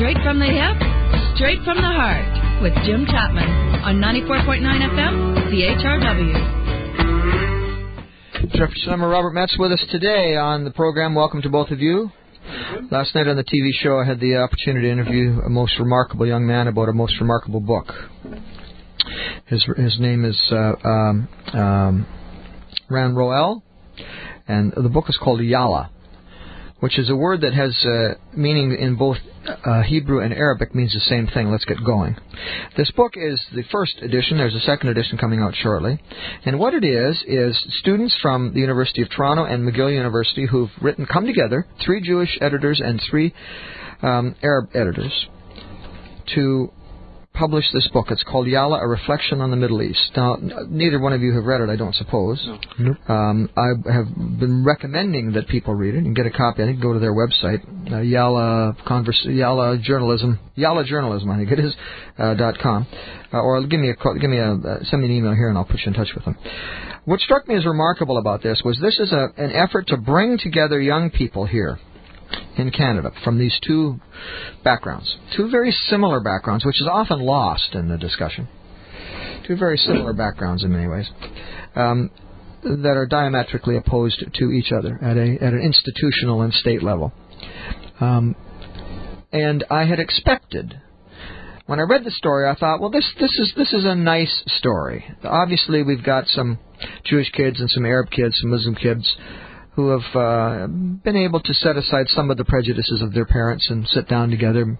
Straight from the hip, straight from the heart, with Jim Chapman on 94.9 FM, CHRW. Jeffrey Schlemmer, Robert Metz with us today on the program. Welcome to both of you. Last night on the TV show, I had the opportunity to interview a most remarkable young man about a most remarkable book. His his name is uh, um, um, Ran Goel, and the book is called Yalla, which is a word that has uh, meaning in both uh, Hebrew and Arabic means the same thing. Let's get going. This book is the first edition. There's a second edition coming out shortly. And what it is, is students from the University of Toronto and McGill University who've written, come together, three Jewish editors and three um, Arab editors, to published this book. It's called Yalla, A Reflection on the Middle East. Now, neither one of you have read it, I don't suppose. No. Nope. Um, I have been recommending that people read it and get a copy. I think go to their website, uh, Yalla Converse, Yalla Journalism, Yalla Journalism, I think it is, uh, dot com, uh, or give me a call, give me a uh, send me an email here and I'll put you in touch with them. What struck me as remarkable about this was this is a, an effort to bring together young people here in Canada from these two backgrounds. Two very similar backgrounds, which is often lost in the discussion. Two very similar backgrounds in many ways. Um, that are diametrically opposed to each other at a at an institutional and state level. Um, and I had expected when I read the story, I thought, well, this this is this is a nice story. Obviously, we've got some Jewish kids and some Arab kids, some Muslim kids who have uh, been able to set aside some of the prejudices of their parents and sit down together.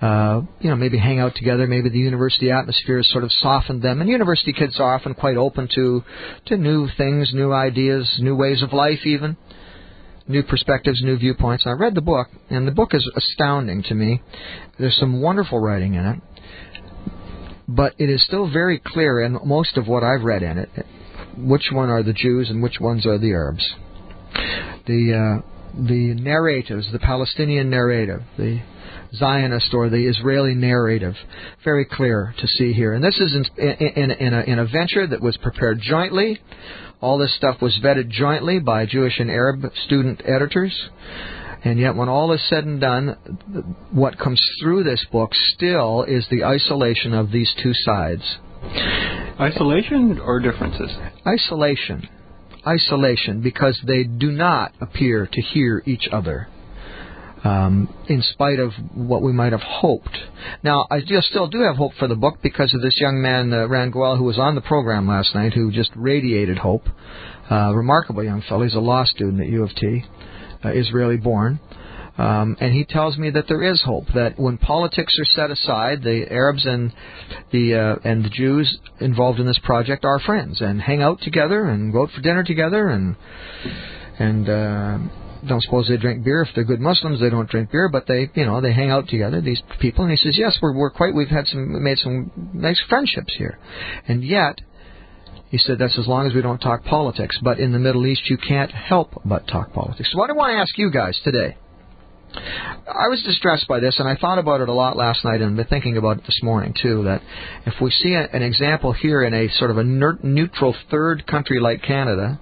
Uh, you know, maybe hang out together. Maybe the university atmosphere has sort of softened them. And university kids are often quite open to to new things, new ideas, new ways of life, even new perspectives, new viewpoints. I read the book, and the book is astounding to me. There's some wonderful writing in it, but it is still very clear in most of what I've read in it which one are the Jews and which ones are the Arabs the uh, the narratives, the Palestinian narrative, the Zionist or the Israeli narrative, very clear to see here. And this is in, in, in, a, in a venture that was prepared jointly. All this stuff was vetted jointly by Jewish and Arab student editors. And yet, when all is said and done, what comes through this book still is the isolation of these two sides. Isolation or differences? Isolation isolation because they do not appear to hear each other. Um, in spite of what we might have hoped. Now, I still do have hope for the book because of this young man, uh, Ran Goel, who was on the program last night, who just radiated hope. Uh, remarkable young fellow. He's a law student at U of T, uh, Israeli born. Um, and he tells me that there is hope. That when politics are set aside, the Arabs and the uh, and the Jews involved in this project are friends and hang out together and go out for dinner together and and uh, don't suppose they drink beer if they're good Muslims. They don't drink beer, but they you know they hang out together. These people. And he says, yes, we're we're quite. We've had some made some nice friendships here, and yet. He said that's as long as we don't talk politics. But in the Middle East, you can't help but talk politics. So, what I want to ask you guys today I was distressed by this, and I thought about it a lot last night, and been thinking about it this morning too. That if we see a, an example here in a sort of a neutral third country like Canada,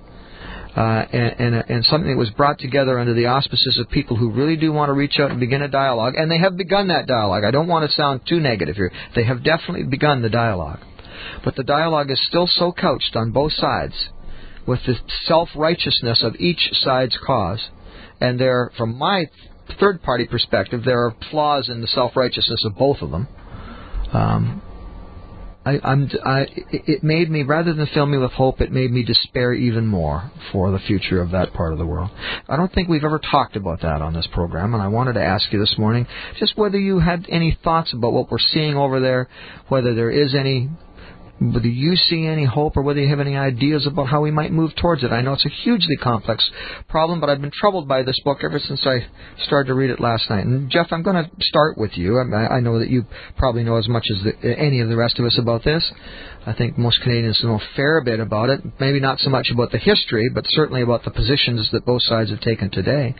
uh, and, and, and something that was brought together under the auspices of people who really do want to reach out and begin a dialogue, and they have begun that dialogue. I don't want to sound too negative here. They have definitely begun the dialogue, but the dialogue is still so couched on both sides with the self righteousness of each side's cause, and there, from my third party perspective, there are flaws in the self righteousness of both of them. Um, I, I'm, I, it made me, rather than fill me with hope, it made me despair even more for the future of that part of the world. I don't think we've ever talked about that on this program, and I wanted to ask you this morning just whether you had any thoughts about what we're seeing over there, whether there is any whether you see any hope or whether you have any ideas about how we might move towards it. I know it's a hugely complex problem, but I've been troubled by this book ever since I started to read it last night. And Jeff, I'm going to start with you. I, I know that you probably know as much as the, any of the rest of us about this. I think most Canadians know a fair bit about it. Maybe not so much about the history, but certainly about the positions that both sides have taken today.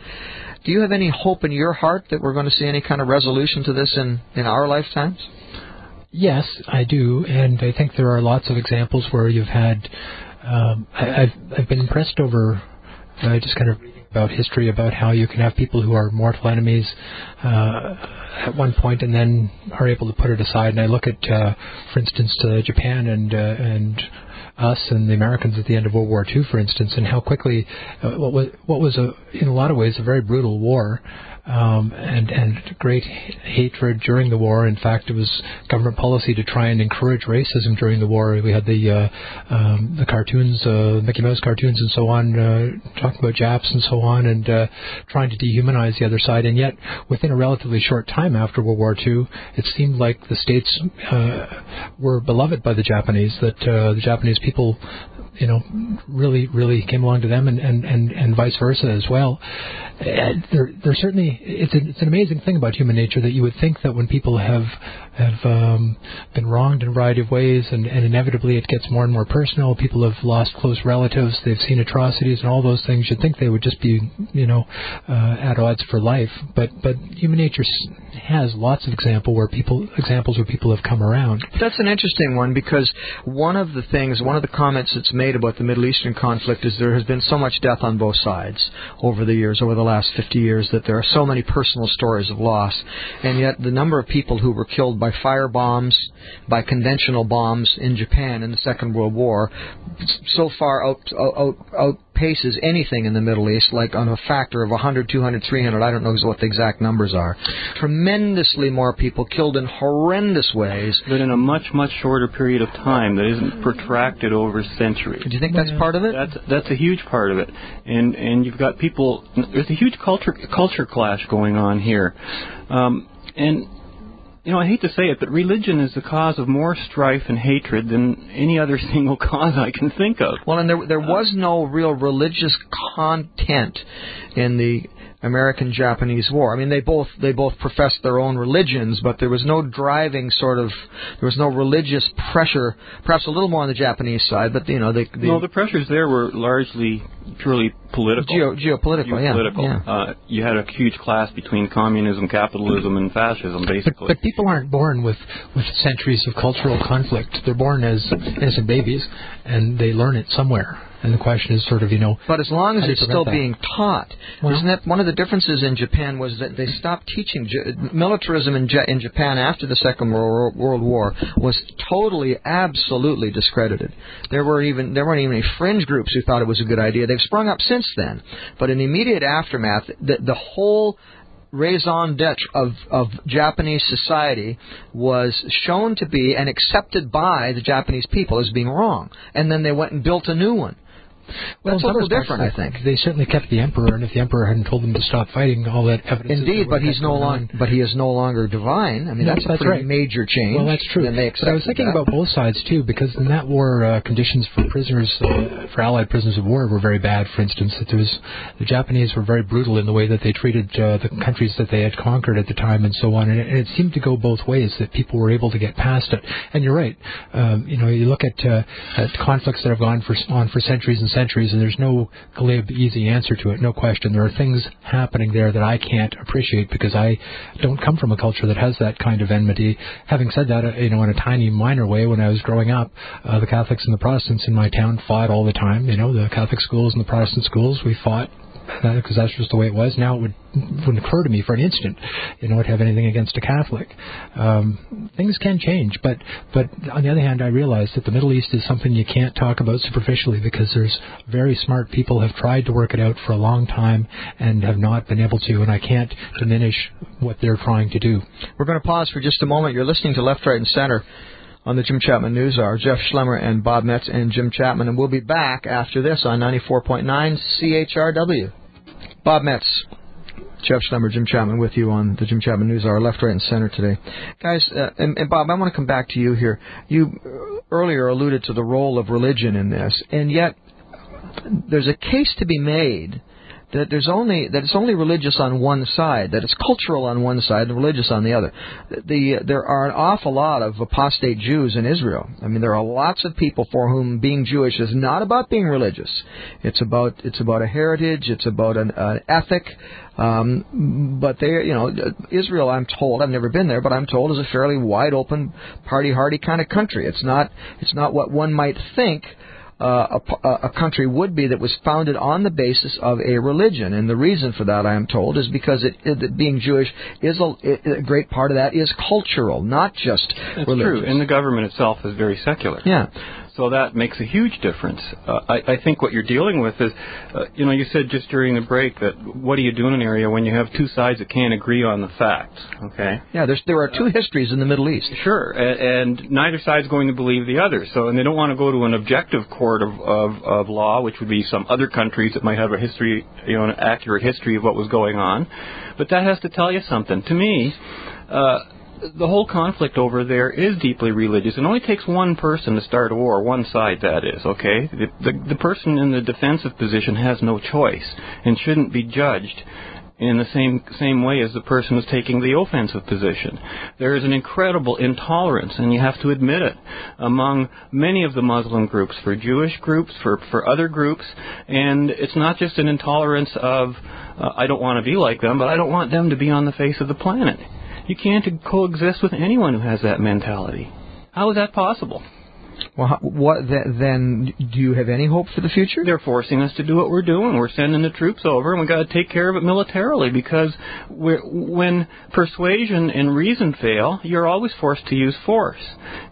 Do you have any hope in your heart that we're going to see any kind of resolution to this in, in our lifetimes? Yes, I do, and I think there are lots of examples where you've had. Um, I, I've I've been impressed over uh, just kind of reading about history about how you can have people who are mortal enemies uh, at one point and then are able to put it aside. And I look at, uh, for instance, uh, Japan and uh, and us and the Americans at the end of World War II, for instance, and how quickly uh, what was what was a, in a lot of ways a very brutal war um, and and great hatred during the war. In fact, it was government policy to try and encourage racism during the war. We had the uh, um, the cartoons, uh, Mickey Mouse cartoons, and so on, uh, talking about Japs and so on, and uh, trying to dehumanize the other side. And yet, within a relatively short time after World War II, it seemed like the states uh, were beloved by the Japanese. That uh, the Japanese people you know, really, really came along to them, and and and, and vice versa as well. And there, there certainly it's an, it's an amazing thing about human nature that you would think that when people have have um, been wronged in a variety of ways, and, and inevitably it gets more and more personal. People have lost close relatives, they've seen atrocities, and all those things. You'd think they would just be, you know, uh, at odds for life. But but human nature has lots of example where people examples where people have come around. That's an interesting one because one of the things, one of the comments that's made about the Middle Eastern conflict is there has been so much death on both sides over the years, over the last 50 years, that there are so many personal stories of loss, and yet the number of people who were killed by fire bombs, by conventional bombs in Japan in the Second World War, so far out, out, outpaces anything in the Middle East, like on a factor of 100, 200, 300. I don't know what the exact numbers are. Tremendously more people killed in horrendous ways. But in a much, much shorter period of time that isn't protracted over centuries. Do you think that's part of it? That's that's a huge part of it, and and you've got people. There's a huge culture culture clash going on here, um, and you know, I hate to say it, but religion is the cause of more strife and hatred than any other single cause I can think of. Well, and there there uh, was no real religious content in the American Japanese War. I mean, they both they both professed their own religions, but there was no driving sort of there was no religious pressure. Perhaps a little more on the Japanese side, but you know, they, they no, the pressures there were largely purely political. Geo, geopolitical, geopolitical. yeah. yeah. Uh, you had a huge clash between communism, capitalism, and fascism, basically. But, but people aren't born with with centuries of cultural conflict. They're born as innocent babies, and they learn it somewhere. And the question is sort of, you know. But as long as it's still that? being taught, well, isn't that one of the differences in Japan was that they stopped teaching militarism in, in Japan after the Second World War was totally, absolutely discredited. There were even there weren't even any fringe groups who thought it was a good idea. They've sprung up since then, but in the immediate aftermath, the, the whole raison d'etre of, of Japanese society was shown to be and accepted by the Japanese people as being wrong. And then they went and built a new one. Well, That's a little different, I think. They certainly kept the emperor, and if the emperor hadn't told them to stop fighting, all that evidence. Indeed, but he's no longer. But he is no longer divine. I mean, no, that's a pretty right. major change. Well, that's true. And they but I was thinking that. about both sides too, because in that war, uh, conditions for prisoners, uh, for Allied prisoners of war, were very bad. For instance, that there was the Japanese were very brutal in the way that they treated uh, the countries that they had conquered at the time, and so on. And it, and it, seemed to go both ways. That people were able to get past it. And you're right. Um, you know, you look at, uh, at conflicts that have gone for, on for centuries and centuries, and there's no glib, easy answer to it. No question. There are things happening there that I can't appreciate because I don't come from a culture that has that kind of enmity. Having said that, uh, you know, in a tiny, minor way, when I was growing up, uh, the Catholics and the Protestants in my town fought all the time. You know, the Catholic schools and the Protestant schools, we fought because that's just the way it was. Now it would wouldn't occur to me for an instant, you know, to have anything against a Catholic. Um, things can change, but but on the other hand, I realize that the Middle East is something you can't talk about superficially because there's very smart people have tried to work it out for a long time and have not been able to, and I can't diminish what they're trying to do. We're going to pause for just a moment. You're listening to Left, Right, and Center on the Jim Chapman News Hour. Jeff Schlemmer and Bob Metz and Jim Chapman, and we'll be back after this on 94.9 CHRW. Bob Metz, Jeff Schlemmer, Jim Chapman with you on the Jim Chapman News Hour, left, right, and center today. Guys, uh, and, and, Bob, I want to come back to you here. You earlier alluded to the role of religion in this, and yet there's a case to be made that there's only that it's only religious on one side, that it's cultural on one side and religious on the other. The there are an awful lot of apostate Jews in Israel. I mean, there are lots of people for whom being Jewish is not about being religious. It's about it's about a heritage. It's about an, an ethic. Um, but they, you know, Israel, I'm told, I've never been there, but I'm told is a fairly wide open, party hardy kind of country. It's not it's not what one might think uh, a, a country would be that was founded on the basis of a religion. And the reason for that, I am told, is because it, it being Jewish is a, a, great part of that is cultural, not just That's religious. true, and the government itself is very secular. Yeah. So that makes a huge difference. Uh, I, I think what you're dealing with is, uh, you know, you said just during the break that what do you do in an area when you have two sides that can't agree on the facts? Okay. Yeah, there's, there are two histories in the Middle East. Sure, and, and neither side's going to believe the other. So, and they don't want to go to an objective court of, of, of law, which would be some other countries that might have a history, you know, an accurate history of what was going on. But that has to tell you something. To me, uh, the whole conflict over there is deeply religious. It only takes one person to start a war, one side that is, okay? The, the, the person in the defensive position has no choice and shouldn't be judged in the same same way as the person who's taking the offensive position. There is an incredible intolerance, and you have to admit it, among many of the Muslim groups, for Jewish groups, for for other groups, and it's not just an intolerance of uh, I don't want to be like them, but I don't want them to be on the face of the planet. You can't coexist with anyone who has that mentality. How is that possible? Well, what then? Do you have any hope for the future? They're forcing us to do what we're doing. We're sending the troops over, and we've got to take care of it militarily because when persuasion and reason fail, you're always forced to use force.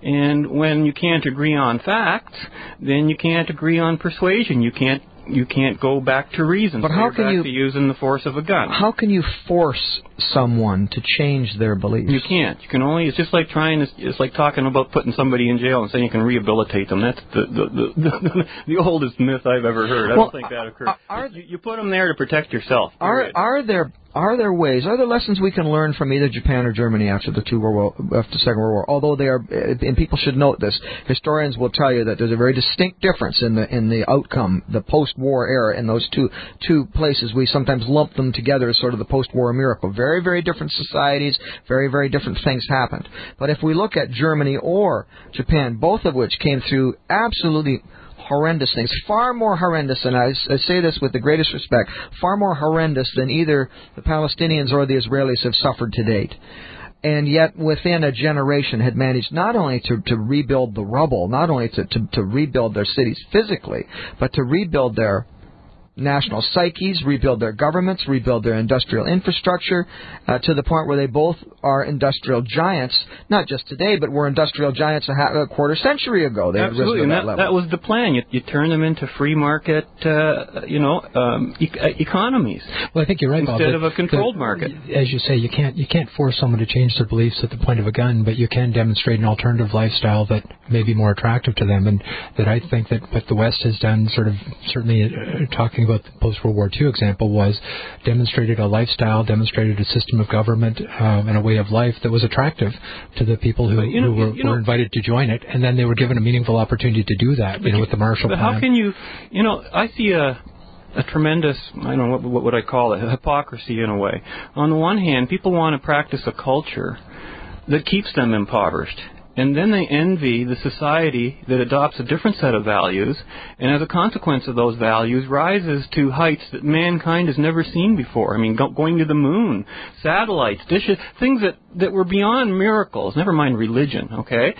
And when you can't agree on facts, then you can't agree on persuasion. You can't you can't go back to reason. But so how can you to using the force of a gun? How can you force someone to change their beliefs? You can't. You can only. It's just like trying to. It's like talking about putting somebody in jail and saying you can rehabilitate them. That's the the the, the, the oldest myth I've ever heard. I well, don't think that uh, occurs. Are, you, you put them there to protect yourself. Are are there are there ways, are there lessons we can learn from either Japan or Germany after the two World War, after the Second World War? Although they are, and people should note this, historians will tell you that there's a very distinct difference in the in the outcome, the post-war era in those two two places. We sometimes lump them together as sort of the post-war miracle. Very very different societies, very very different things happened. But if we look at Germany or Japan, both of which came through absolutely horrendous things, far more horrendous, and I, I, say this with the greatest respect, far more horrendous than either the Palestinians or the Israelis have suffered to date. And yet, within a generation, had managed not only to, to rebuild the rubble, not only to, to, to rebuild their cities physically, but to rebuild their national psyches, rebuild their governments, rebuild their industrial infrastructure, uh, to the point where they both are industrial giants, not just today, but were industrial giants a, half, a quarter century ago. They Absolutely, and that, that, that, was the plan. You, you turn them into free market, uh, you know, um, e- economies. Well, I think you're right, Bob, instead of a controlled the, market. As you say, you can't you can't force someone to change their beliefs at the point of a gun, but you can demonstrate an alternative lifestyle that may be more attractive to them, and that I think that what the West has done, sort of certainly uh, talking about the post World War II example, was demonstrated a lifestyle, demonstrated a system of government um, and a way of life that was attractive to the people who, you know, who were, you know, were, invited to join it, and then they were given a meaningful opportunity to do that. You know, with the Marshall but Plan. how can you, you know, I see a a tremendous, I don't know, what, what would I call it, hypocrisy in a way. On the one hand, people want to practice a culture that keeps them impoverished. And then they envy the society that adopts a different set of values, and as a consequence of those values, rises to heights that mankind has never seen before. I mean, go, going to the moon, satellites, dishes, things that, that were beyond miracles, never mind religion, okay?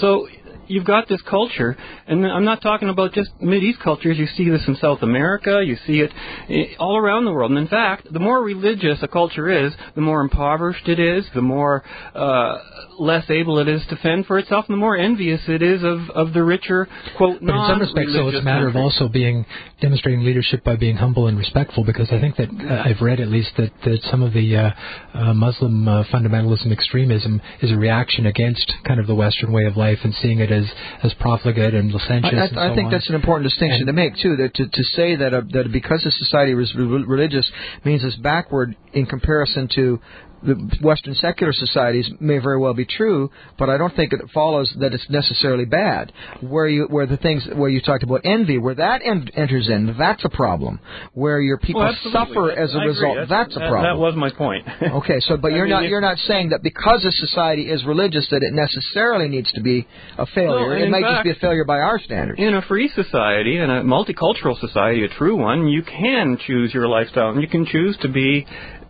So you've got this culture, and I'm not talking about just East cultures. You see this in South America. You see it eh, all around the world. And in fact, the more religious a culture is, the more impoverished it is, the more uh, less able it is to fend for itself, and the more envious it is of, of the richer, quote, But in some respects, though, it's a matter country. of also being demonstrating leadership by being humble and respectful. Because I think that uh, I've read at least that, that some of the uh, uh, Muslim uh, fundamentalism extremism is a reaction against kind of the Western way of life and seeing it as as profligate and licentious. I, I, and I think on. that's an important distinction And- to make too. That to, to say that a, that because a society is re- religious means it's backward in comparison to the Western secular societies may very well be true, but I don't think it follows that it's necessarily bad. Where you where the things where you talked about envy, where that en- enters in, that's a problem. Where your people Well, suffer as a I result, that's, a problem. That was my point. Okay, so but you're mean, not you're not saying that because a society is religious that it necessarily needs to be a failure. No, it in might just be a failure by our standards. in a free society and a multicultural society, a true one, you can choose your lifestyle and you can choose to be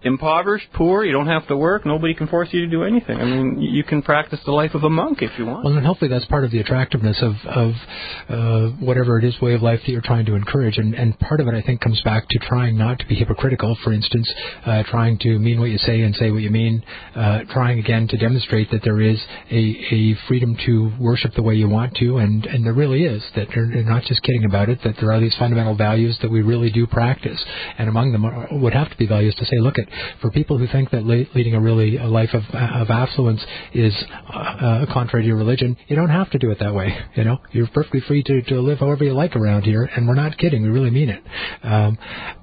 impoverished, poor. You don't have to work. Nobody can force you to do anything. I mean, you can practice the life of a monk if you want. Well, and hopefully that's part of the attractiveness of of uh, whatever it is way of life that you're trying to encourage. And and part of it, I think, comes back to trying not to be hypocritical. For instance, uh, trying to mean what you say and say what you mean. Uh, trying again to demonstrate that there is a a freedom to worship the way you want to, and and there really is that they're, they're not just kidding about it. That there are these fundamental values that we really do practice, and among them are, would have to be values to say, look at for people who think that leading a really a life of, of affluence is uh, contrary to your religion, you don't have to do it that way. You know, you're perfectly free to, to live however you like around here, and we're not kidding. We really mean it. Um,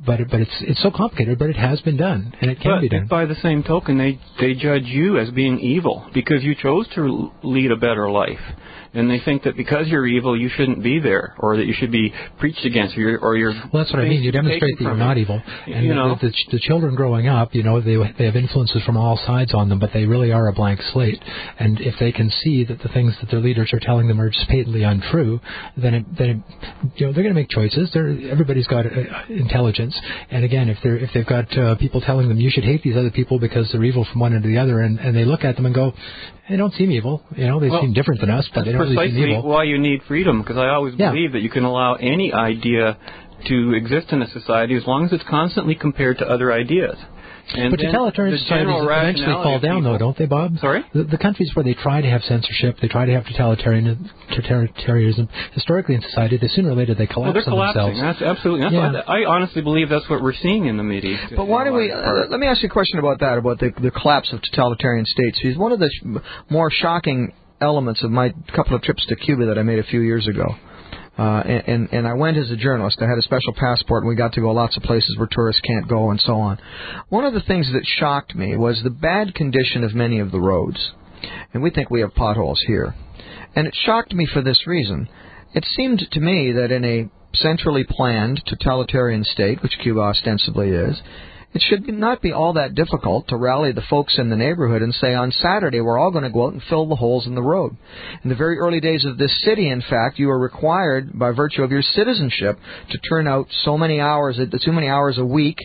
but but it's it's so complicated, but it has been done, and it can but be done. By the same token, they they judge you as being evil because you chose to lead a better life and they think that because you're evil, you shouldn't be there, or that you should be preached against, or you're. Or you're well, that's what I mean. You demonstrate that you're not evil, and you know, the, the, the children growing up, you know, they they have influences from all sides on them, but they really are a blank slate. And if they can see that the things that their leaders are telling them are just patently untrue, then it, then it, you know they're going to make choices. They're, everybody's got uh, intelligence, and again, if they're if they've got uh, people telling them you should hate these other people because they're evil from one end to the other, and, and they look at them and go, they don't seem evil. You know, they well, seem different than us, but they don't really seem why you need freedom, because I always yeah. believe that you can allow any idea to exist in a society as long as it's constantly compared to other ideas. And but totalitarian societies eventually fall down, people, though, don't they, Bob? Sorry? The, the, countries where they try to have censorship, they try to have totalitarian, totalitarianism, historically in society, they sooner or later they collapse well, they're collapsing. themselves. That's absolutely. That's yeah. I honestly believe that's what we're seeing in the media. But why do we? Uh, let me ask you a question about that, about the, the collapse of totalitarian states. Because one of the sh- more shocking elements of my couple of trips to Cuba that I made a few years ago uh, and, and I went as a journalist. I had a special passport, and we got to go lots of places where tourists can't go, and so on. One of the things that shocked me was the bad condition of many of the roads. And we think we have potholes here. And it shocked me for this reason. It seemed to me that in a centrally planned totalitarian state, which Cuba ostensibly is, it should not be all that difficult to rally the folks in the neighborhood and say, on Saturday, we're all going to go out and fill the holes in the road. In the very early days of this city, in fact, you are required, by virtue of your citizenship, to turn out so many hours, so many hours a week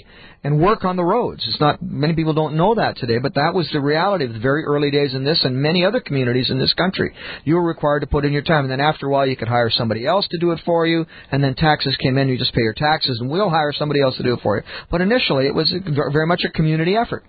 and work on the roads. It's not many people don't know that today, but that was the reality of the very early days in this and many other communities in this country. You were required to put in your time, and then after a while, you could hire somebody else to do it for you, and then taxes came in. You just pay your taxes, and we'll hire somebody else to do it for you. But initially, it was very much a community effort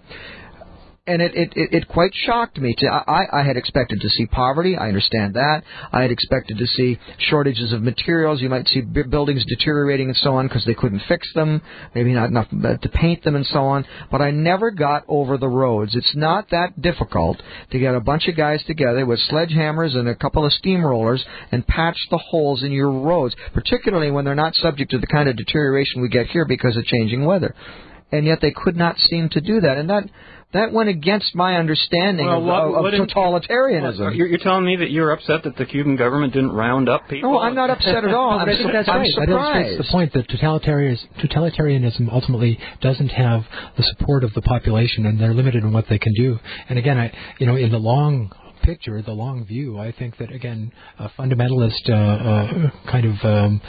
and it, it, it, it quite shocked me. To, I, I had expected to see poverty. I understand that. I had expected to see shortages of materials. You might see buildings deteriorating and so on because they couldn't fix them, maybe not enough uh, to paint them and so on. But I never got over the roads. It's not that difficult to get a bunch of guys together with sledgehammers and a couple of steamrollers and patch the holes in your roads, particularly when they're not subject to the kind of deterioration we get here because of changing weather. And yet they could not seem to do that. And that that went against my understanding well, of, what, of, totalitarianism. Well, you're, you're, telling me that you're upset that the Cuban government didn't round up people? No, I'm not upset at all. I'm, I think that's I'm right. surprised. That illustrates the point that totalitarianism ultimately doesn't have the support of the population, and they're limited in what they can do. And again, I, you know, in the long picture, the long view, I think that again, a fundamentalist uh, uh, kind of um,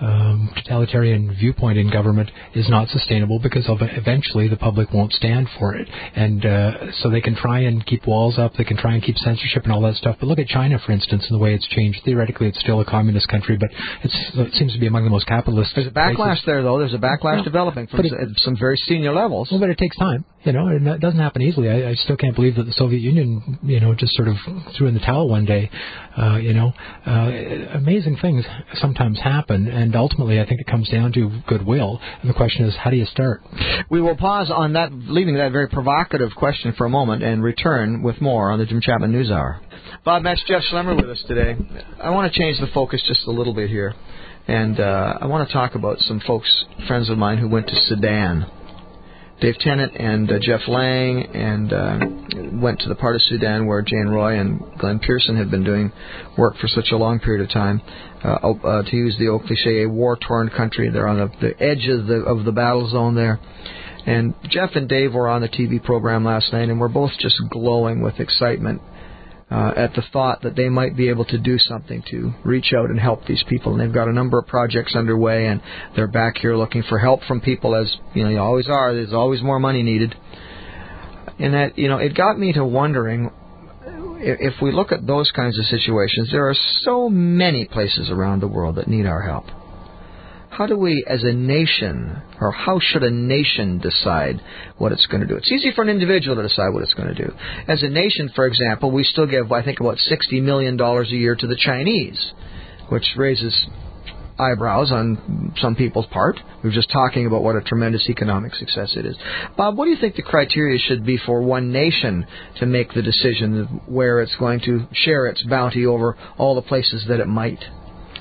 um, totalitarian viewpoint in government is not sustainable because of eventually the public won't stand for it, and uh, so they can try and keep walls up, they can try and keep censorship and all that stuff. But look at China, for instance, and the way it's changed. Theoretically, it's still a communist country, but it seems to be among the most capitalist. There's a backlash places. there, though. There's a backlash developing from some very senior levels. Well, but it takes time. You know, and that doesn't happen easily. I, I still can't believe that the Soviet Union, you know, just sort of threw in the towel one day. Uh, you know, uh, amazing things sometimes happen, and ultimately, I think it comes down to goodwill. And the question is, how do you start? We will pause on that, leaving that very provocative question for a moment, and return with more on the Jim Chapman News Hour. Bob Metz, Jeff Schlemmer with us today. I want to change the focus just a little bit here, and uh, I want to talk about some folks, friends of mine, who went to Sudan. Dave Tennant and uh, Jeff Lang, and uh, went to the part of Sudan where Jane Roy and Glen Pearson have been doing work for such a long period of time. Uh, uh, to use the old cliche, a war-torn country. They're on the, the edge of the of the battle zone there. And Jeff and Dave were on the TV program last night, and we're both just glowing with excitement uh, at the thought that they might be able to do something to reach out and help these people. And they've got a number of projects underway, and they're back here looking for help from people, as you know, you always are. There's always more money needed. in that you know it got me to wondering if we look at those kinds of situations, there are so many places around the world that need our help. How do we, as a nation, or how should a nation decide what it's going to do? It's easy for an individual to decide what it's going to do. As a nation, for example, we still give, I think, about $60 million a year to the Chinese, which raises eyebrows on some people's part. We were just talking about what a tremendous economic success it is. Bob, what do you think the criteria should be for one nation to make the decision where it's going to share its bounty over all the places that it might?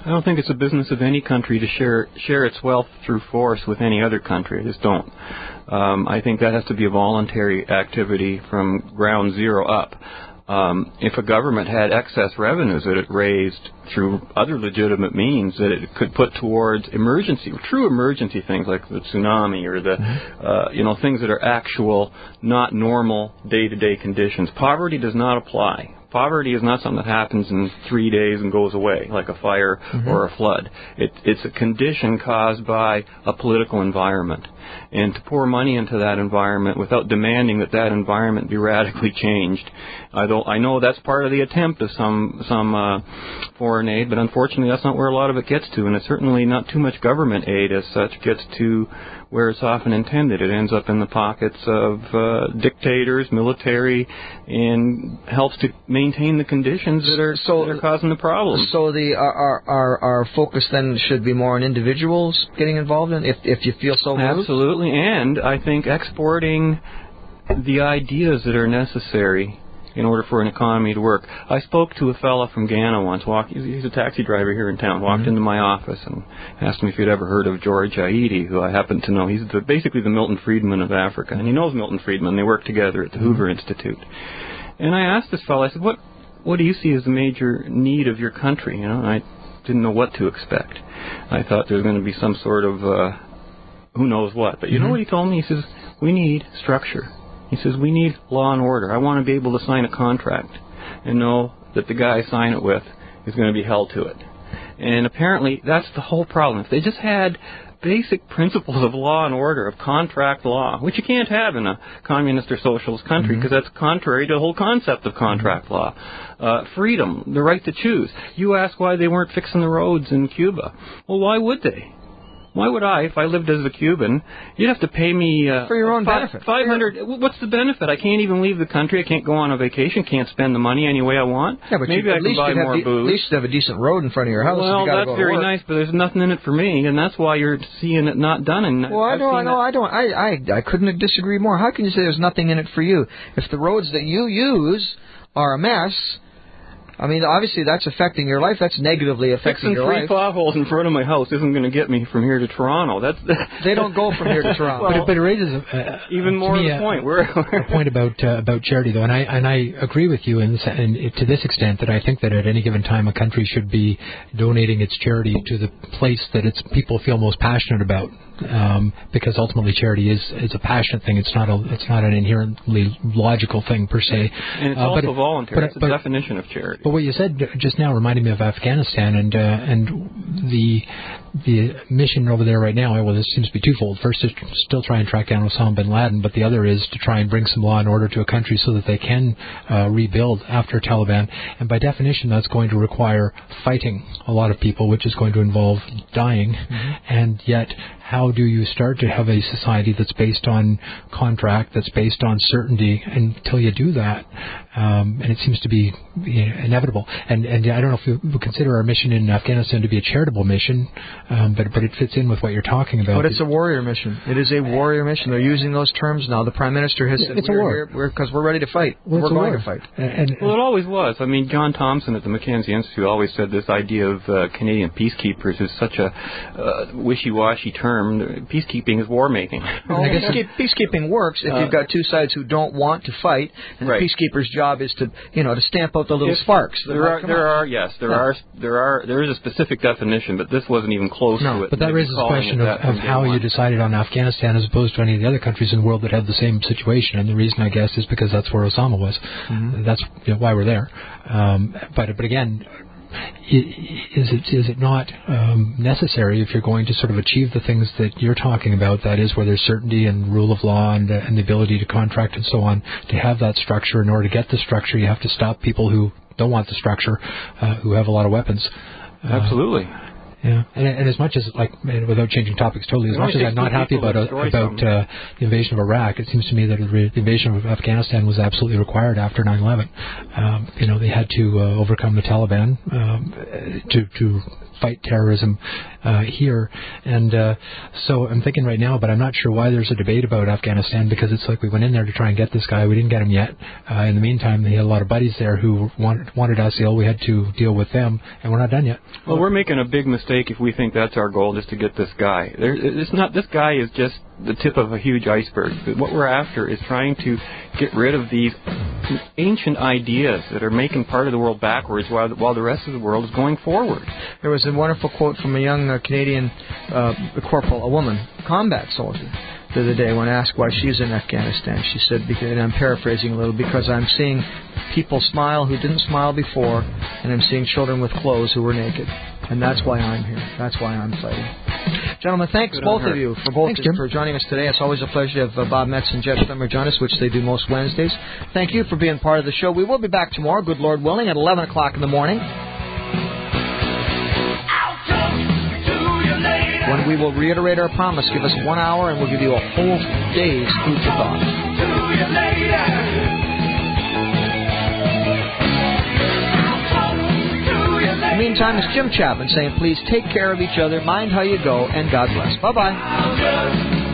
I don't think it's a business of any country to share share its wealth through force with any other country. I just don't. Um, I think that has to be a voluntary activity from ground zero up. Um, if a government had excess revenues that it raised through other legitimate means that it could put towards emergency, true emergency things like the tsunami or the, Mm-hmm. uh, you know, things that are actual, not normal day-to-day conditions. Poverty does not apply. Poverty is not something that happens in three days and goes away, like a fire Mm-hmm. or a flood. It, it's a condition caused by a political environment. And to pour money into that environment without demanding that that environment be radically changed, I don't. I know that's part of the attempt of some some uh, foreign aid, but unfortunately, that's not where a lot of it gets to, and it's certainly not too much government aid as such gets to where it's often intended. It ends up in the pockets of uh, dictators, military, and helps to maintain the conditions that are So- that are causing the problem. So the our, our our focus then should be more on individuals getting involved in if if you feel so moved. Absolutely, and I think exporting the ideas that are necessary in order for an economy to work. I spoke to a fellow from Ghana once. Walk, he's, a taxi driver here in town. Walked into my office and asked me if he'd ever heard of George Ayittey, who I happen to know. He's the, basically the Milton Friedman of Africa, and he knows Milton Friedman. They work together at the Hoover Institute. And I asked this fellow, I said, "What what do you see as the major need of your country?" You know, and I didn't know what to expect. I thought there was going to be some sort of uh, who knows what. But you know mm-hmm. what he told me? He says, we need structure. He says, we need law and order. I want to be able to sign a contract and know that the guy I sign it with is going to be held to it. And apparently, that's the whole problem. If they just had basic principles of law and order, of contract law, which you can't have in a communist or socialist country mm-hmm. because that's contrary to the whole concept of contract mm-hmm. law. Uh, freedom, the right to choose. You ask why they weren't fixing the roads in Cuba. Well, why would they? Why would I, if I lived as a Cuban, you'd have to pay me uh, For your own fi- benefit. Five hundred. What's the benefit? I can't even leave the country. I can't go on a vacation. Can't spend the money any way I want. Yeah, but maybe you, I at can least buy more de- booze. At least you'd have a decent road in front of your house. well, you that's very nice, but there's nothing in it for me, and that's why you're seeing it not done. And Well, I I've know, I know, I don't, I, I, I couldn't disagree more. How can you say there's nothing in it for you if the roads that you use are a mess? I mean, obviously that's affecting your life. That's negatively affecting Fixing your three life. potholes in front of my house isn't going to get me from here to Toronto. That's They don't go from here to Toronto. But, it- but it raises a, a, even to more me, the a- point. We're, a point about uh, about charity though, and I and I agree with you in, this, in to this extent that I think that at any given time a country should be donating its charity to the place that its people feel most passionate about, um, because ultimately charity is is a passionate thing. It's not a it's not an inherently logical thing per se. and it's Uh, also but- voluntary. but- it's the but- definition of charity. But what you said just now reminded me of Afghanistan and uh, and the the mission over there right now. Well, this seems to be twofold. First, is to still try and track down Osama bin Laden, but the other is to try and bring some law and order to a country so that they can uh, rebuild after Taliban. And by definition, that's going to require fighting a lot of people, which is going to involve dying. And yet, how do you start to have a society that's based on contract, that's based on certainty, until you do that? Um, and it seems to be you know, inevitable. And and I don't know if we would consider our mission in Afghanistan to be a charitable mission, um, but but it fits in with what you're talking about. But it's a warrior mission. It is a warrior mission. They're using those terms now. The prime minister has Yeah, said it's a we're war. here because we're, 'cause we're ready to fight. Well, we're going war. to fight. And, and- Well, it always was. I mean, John Thompson at the Mackenzie Institute always said this idea of uh, Canadian peacekeepers is such a uh, wishy-washy term. Peacekeeping is war making. Well, I guess- peacekeep- peacekeeping works if Uh, you've got two sides who don't want to fight, and Right. the peacekeeper's job is to, you know, to stamp out the little If- sparks. There are, there on. are, yes, there Yeah. are, there are, there is a specific definition, but this wasn't even close No, to it. But that They've raises the question of, of how you decided on Afghanistan as opposed to any of the other countries in the world that have the same situation. And the reason, I guess, is because that's where Osama was. Mm-hmm. That's you know, why we're there. Um, but but again, is it is it not um, necessary if you're going to sort of achieve the things that you're talking about? That is, where there's certainty and rule of law and, uh, and the ability to contract and so on. To have that structure, in order to get the structure, you have to stop people who don't want the structure, uh, who have a lot of weapons. Uh, Absolutely. Yeah, and, and as much as like, and without changing topics totally, as much as I'm not happy about uh, about uh, the invasion of Iraq, it seems to me that the invasion of Afghanistan was absolutely required after 9/11. Um, you know, they had to uh, overcome the Taliban um, to to fight terrorism uh, here. And uh, so I'm thinking right now, but I'm not sure why there's a debate about Afghanistan because it's like we went in there to try and get this guy. We didn't get him yet. Uh, in the meantime, he had a lot of buddies there who wanted, wanted us ill. We had to deal with them, and we're not done yet. Well, we're making a big mistake if we think that's our goal, just to get this guy. There, it's not. This guy is just the tip of a huge iceberg. But what we're after is trying to get rid of these ancient ideas that are making part of the world backwards while while the rest of the world is going forward. There was a wonderful quote from a young uh, Canadian uh, corporal, a woman, combat soldier, the other day when asked why she's in Afghanistan. She said, and I'm paraphrasing a little, because I'm seeing people smile who didn't smile before, and I'm seeing children with clothes who were naked. And that's why I'm here. That's why I'm fighting. Gentlemen, thanks Good both of you for both thanks, for joining us today. It's always a pleasure to have uh, Bob Metz and Jeff Schlemmer join us, which they do most Wednesdays. Thank you for being part of the show. We will be back tomorrow, good Lord willing, at 11 o'clock in the morning. When we will reiterate our promise, give us one hour and we'll give you a whole day's food for thought. Meantime, it's Jim Chapman saying, please take care of each other, mind how you go, and God bless. Bye bye.